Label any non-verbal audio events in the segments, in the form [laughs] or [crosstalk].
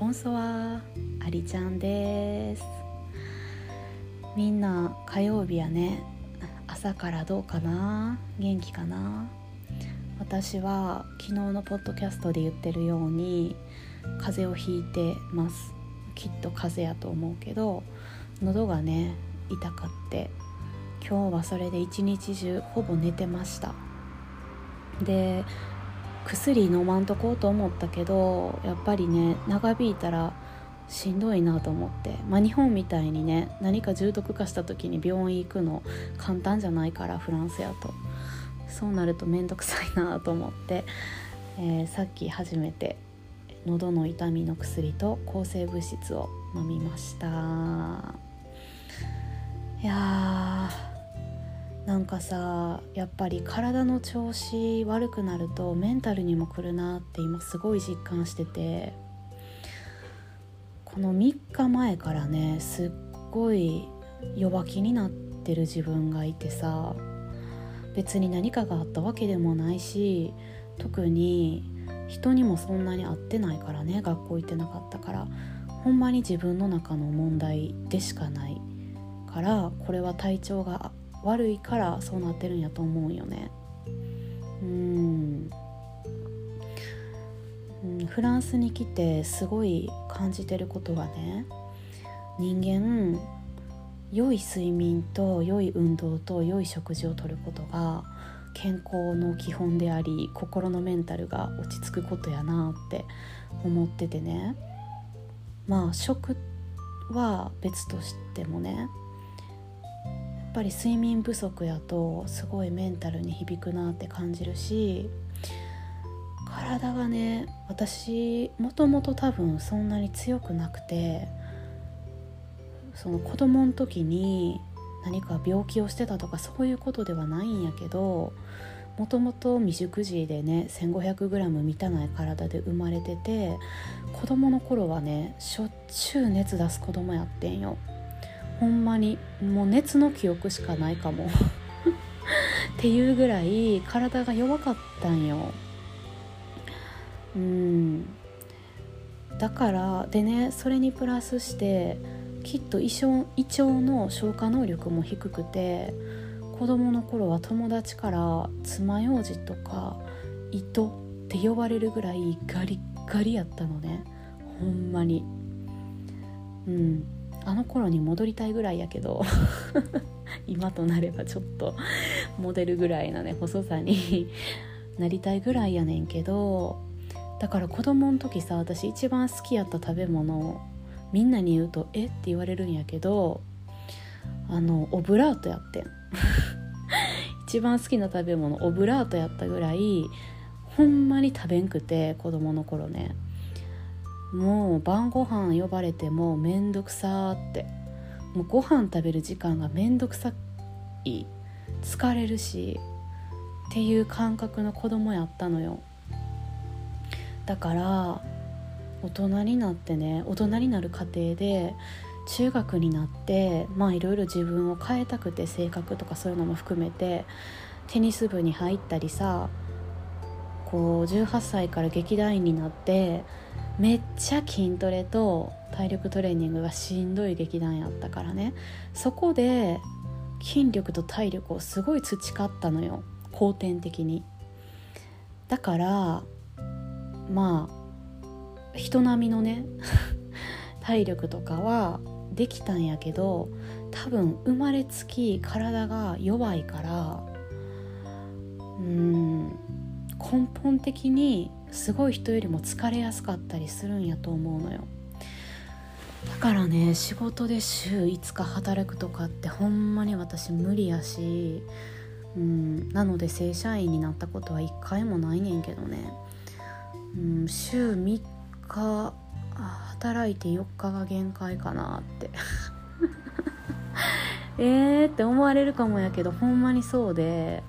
ボンソワありちゃんです。みんな火曜日やね。朝からどうかな？元気かな？私は昨日のポッドキャストで言ってるように風邪をひいてます。きっと風邪やと思うけど喉がね痛かって今日はそれで一日中ほぼ寝てました。で薬飲まんとこうと思ったけどやっぱりね長引いたらしんどいなと思って、まあ、日本みたいにね何か重篤化した時に病院行くの簡単じゃないからフランスやと。そうなると面倒くさいなと思って、えー、さっき初めて喉の痛みの薬と抗生物質を飲みました。いやなんかさやっぱり体の調子悪くなるとメンタルにも来るなって今すごい実感しててこの3日前からねすっごい弱気になってる自分がいてさ別に何かがあったわけでもないし特に人にもそんなに会ってないからね学校行ってなかったからほんまに自分の中の問題でしかないからこれは体調が悪いからそうなってるんやと思うよね。うん。フランスに来てすごい感じてることがね人間良い睡眠と良い運動と良い食事をとることが健康の基本であり心のメンタルが落ち着くことやなって思っててね。まあ食は別としてもねぱり睡眠不足やとすごいメンタルに響くなって感じるし体がね私もともと多分そんなに強くなくてその子供の時に何か病気をしてたとかそういうことではないんやけどもともと未熟児でね 1500g 満たない体で生まれてて子供の頃はねしょっちゅう熱出す子供やってんよ。ほんまにもう熱の記憶しかないかも。[laughs] っていうぐらい体が弱かったんよ。うん。だからでねそれにプラスしてきっと胃腸胃腸の消化能力も低くて子供の頃は友達から爪楊枝とか糸って呼ばれるぐらいガリッガリやったのね。ほんまに。うん。あの頃に戻りたいぐらいやけど [laughs] 今となればちょっとモデルぐらいなね細さに [laughs] なりたいぐらいやねんけどだから子供の時さ私一番好きやった食べ物みんなに言うと「えっ?」て言われるんやけどあのオブラートやってん [laughs] 一番好きな食べ物オブラートやったぐらいほんまに食べんくて子供の頃ねもう晩ご飯呼ばれてもめんどくさって。もうご飯食べる時間がめんどくさい。疲れるし。っていう感覚の子供やったのよ。だから大人になってね大人になる過程で中学になってまあいろいろ自分を変えたくて性格とかそういうのも含めてテニス部に入ったりさこう18歳から劇団員になってめっちゃ筋トレと体力トレーニングがしんどい劇団やったからね。そこで筋力と体力をすごい培ったのよ。後天的に。だからまあ人並みのね [laughs] 体力とかはできたんやけど多分生まれつき体が弱いからうん根本的にすごい人よりも疲れやすかったりするんやと思うのよ。だからね仕事で週5日働くとかってほんまに私無理やし、うん、なので正社員になったことは1回もないねんけどね、うん、週3日働いて4日が限界かなって。[laughs] えーって思われるかもやけどほんまにそうで。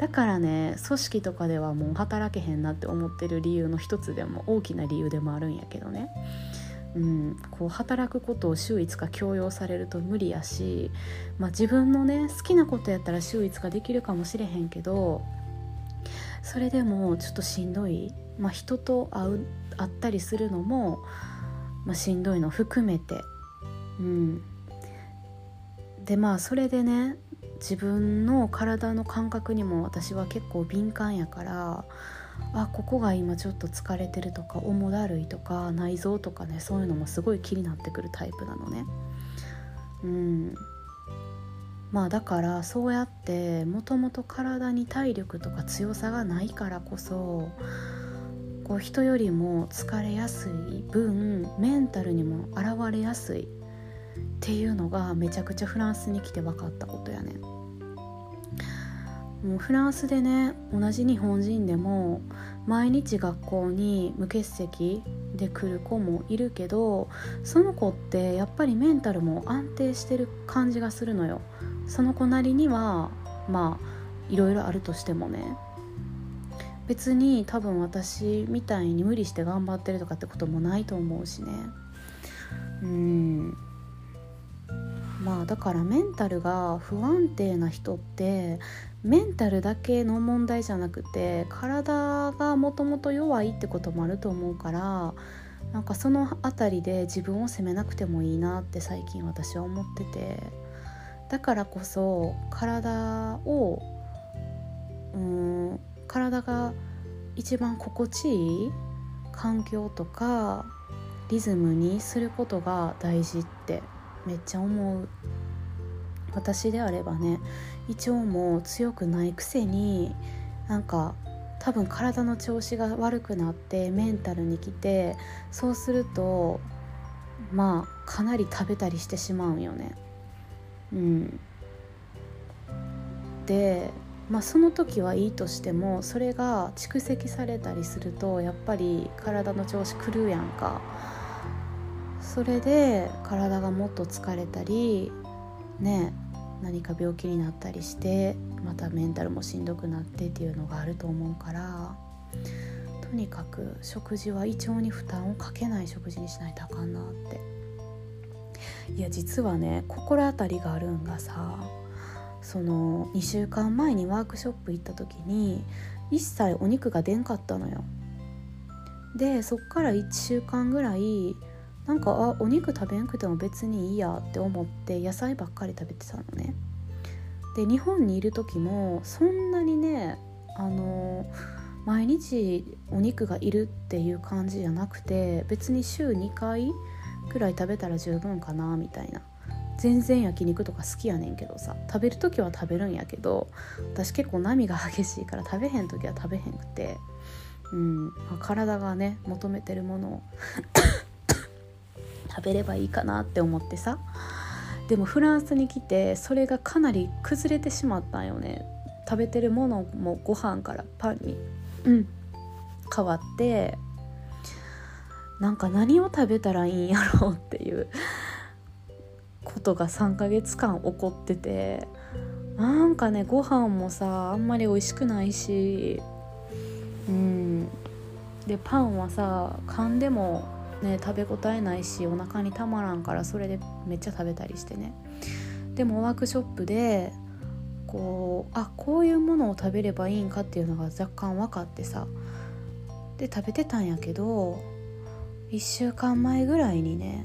だからね組織とかではもう働けへんなって思ってる理由の一つでも大きな理由でもあるんやけどね、うん、こう働くことを週5日強要されると無理やし、まあ、自分のね好きなことやったら週5日できるかもしれへんけどそれでもちょっとしんどい、まあ、人と会う会ったりするのもまあ、しんどいの含めて。うん。でまあそれでね自分の体の感覚にも私は結構敏感やからあここが今ちょっと疲れてるとか重だるいとか内臓とかねそういうのもすごい気になってくるタイプなのね。うんまあだからそうやってもともと体に体力とか強さがないからこそこう人よりも疲れやすい分メンタルにも現れやすいっていうのがめちゃくちゃフランスに来て分かったことやねもうフランスでね同じ日本人でも毎日学校に無欠席で来る子もいるけどその子ってやっぱりメンタルも安定してる感じがするのよ。その子なりにはまあいろいろあるとしてもね。別に多分私みたいに無理して頑張ってるとかってこともないと思うしね。うん。だからメンタルが不安定な人ってメンタルだけの問題じゃなくて体がもともと弱いってこともあると思うからなんかその辺りで自分を責めなくてもいいなって最近私は思ってて。だからこそ体をうん体が一番心地いい環境とかリズムにすることが大事ってめっちゃ思う。私であればね胃腸も強くないくせになんか多分体の調子が悪くなってメンタルにきてそうするとまあかなり食べたりしてしまうよね。うん、で、まあ、その時はいいとしてもそれが蓄積されたりするとやっぱり体の調子狂うやんか。それで体がもっと疲れたりね何か病気になったりしてまたメンタルもしんどくなってっていうのがあると思うからとにかく食事は胃腸に負担をかけない食事にしないとあかんなって。いや実はね心当たりがあるんがさその2週間前にワークショップ行った時に一切お肉が出んかったのよ。でそっから1週間ぐらいなんかあお肉食べんくても別にいいやって思って野菜ばっかり食べてたのね。で日本にいる時もそんなにねあの毎日お肉がいるっていう感じじゃなくて別に週2回くらい食べたら十分かなみたいな。全然焼肉とか好きやねんけどさ。食べる時は食べるんやけど私結構波が激しいから食べへん時は食べへんくて。うん、まあ、体がね求めてるものを [coughs] 食べればいいかなって思ってさ。でもフランスに来てそれがかなり崩れてしまったんよね。食べてるものもご飯からパンに、うん、変わってなんか何を食べたらいいんやろうっていうことが3ヶ月間起こっててなんかねご飯もさあんまり美味しくないしうん。でパンはさ噛んでもね食べ応えないしお腹にたまらんからそれでめっちゃ食べたりしてね。でもワークショップでこうあこういうものを食べればいいんかっていうのが若干分かってさ。で食べてたんやけど1週間前ぐらいにね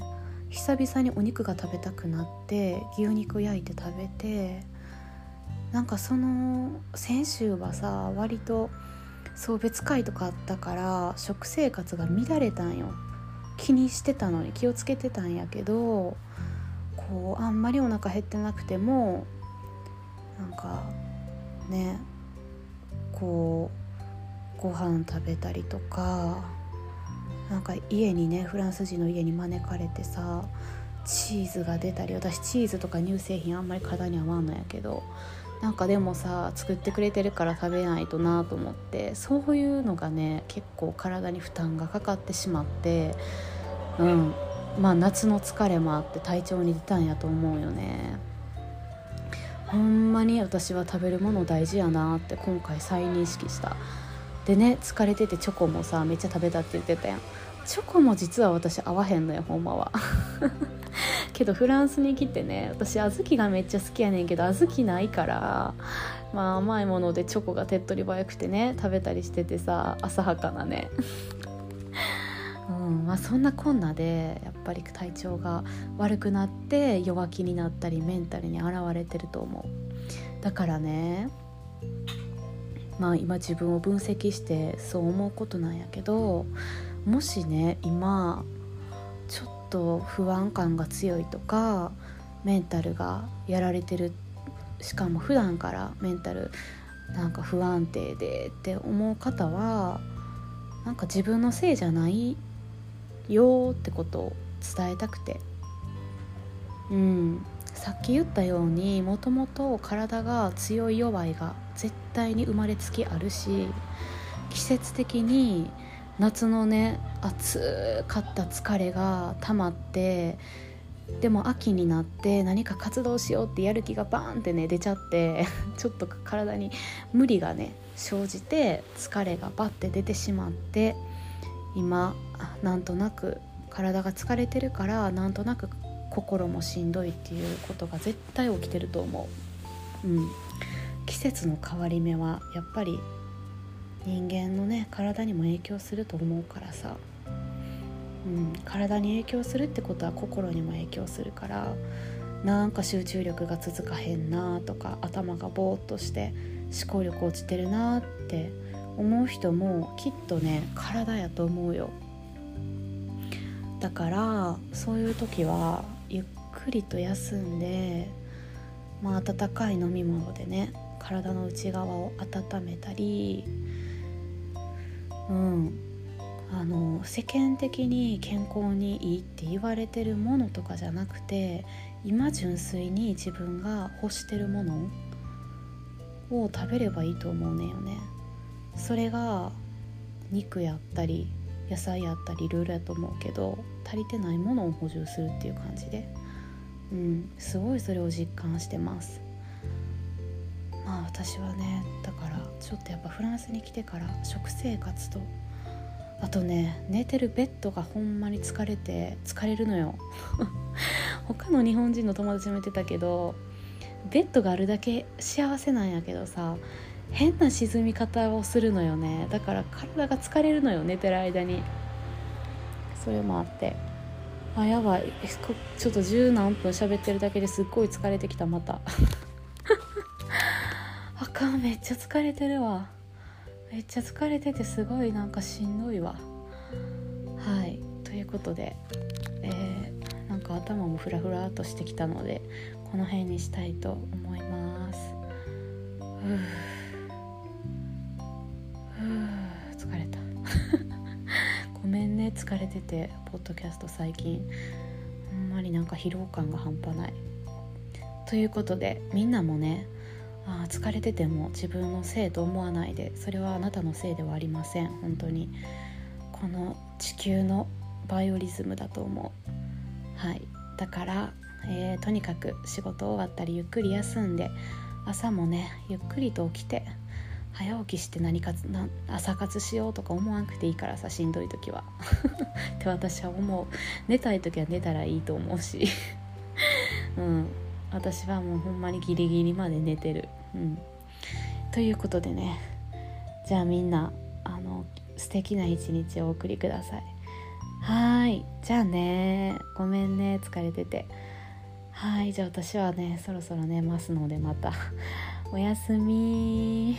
久々にお肉が食べたくなって牛肉焼いて食べてなんかその先週はさ割と送別会とかあったから食生活が乱れたんよ。気にしてたのに気をつけてたんやけどこうあんまりお腹減ってなくてもなんかねこうご飯食べたりとかなんか家にねフランス人の家に招かれてさチーズが出たり私チーズとか乳製品あんまり体に合わんのやけどなんかでもさ作ってくれてるから食べないとなと思ってそういうのがね結構体に負担がかかってしまってうん。まあ夏の疲れもあって体調に出たんやと思うよね。ほんまに私は食べるもの大事やなって今回再認識した。でね疲れててチョコもさめっちゃ食べたって言ってたやん。チョコも実は私合わへんのよほんまは。けどフランスに来てね私小豆がめっちゃ好きやねんけど小豆ないからまあ甘いものでチョコが手っ取り早くてね食べたりしててさ浅はかなね。[laughs] うんまあ、そんなこんなでやっぱり体調が悪くなって弱気になったりメンタルに現れてると思う。だからねまあ今自分を分析してそう思うことなんやけどもしね今と不安感が強いとかメンタルがやられてるしかも普段からメンタルなんか不安定でって思う方はなんか自分のせいじゃないよってことを伝えたくて。うん。さっき言ったようにもともと体が強い弱いが絶対に生まれつきあるし季節的に夏のね暑かった疲れが溜まってでも秋になって何か活動しようってやる気がバーンってね出ちゃって [laughs] ちょっと体に無理がね生じて疲れがバッて出てしまって今なんとなく体が疲れてるからなんとなく心もしんどいっていうことが絶対起きてると思う。うん、季節の変わり目はやっぱり人間のね体にも影響すると思うからさ、うん、体に影響するってことは心にも影響するからなんか集中力が続かへんなとか頭がぼーっとして思考力落ちてるなって思う人もきっとね体やと思うよ。だからそういう時はゆっくりと休んで、まあ、温かい飲み物でね体の内側を温めたりうん。あの世間的に健康にいいって言われてるものとかじゃなくて今純粋に自分が欲してるものを食べればいいと思うねよね。それが肉やったり野菜やったりいろいろやと思うけど足りてないものを補充するっていう感じで、うん、すごいそれを実感してます。まあ私はねだからちょっとやっぱフランスに来てから食生活とあとね寝てるベッドがほんまに疲れて疲れるのよ。[laughs] 他の日本人の友達も言ってたけどベッドがあるだけ幸せなんやけどさ変な沈み方をするのよね。だから体が疲れるのよ寝てる間に。それもあって。あやばい。ちょっと十何分喋ってるだけですっごい疲れてきたまた。かめっちゃ疲れてるわ。めっちゃ疲れててすごいなんかしんどいわ。はい。ということでえー、なんか頭もフラフラっとしてきたのでこの辺にしたいと思います。ふう疲れた。[laughs] ごめんね。疲れててポッドキャスト最近。ほんまになんか疲労感が半端ない。ということでみんなもねあ疲れてても自分のせいと思わないでそれはあなたのせいではありません。本当に。この地球のバイオリズムだと思う。はい。だから、えー、とにかく仕事終わったりゆっくり休んで朝もねゆっくりと起きて早起きして何かな朝活しようとか思わなくていいからさしんどい時は。[laughs] って私は思う。寝たい時は寝たらいいと思うし。[laughs] うん。私はもうほんまにギリギリまで寝てる。うん。ということでねじゃあみんなあの素敵な一日をお送りください。はい。じゃあねごめんね。疲れてて。はい。じゃあ私はねそろそろ寝ますのでまた。おやすみ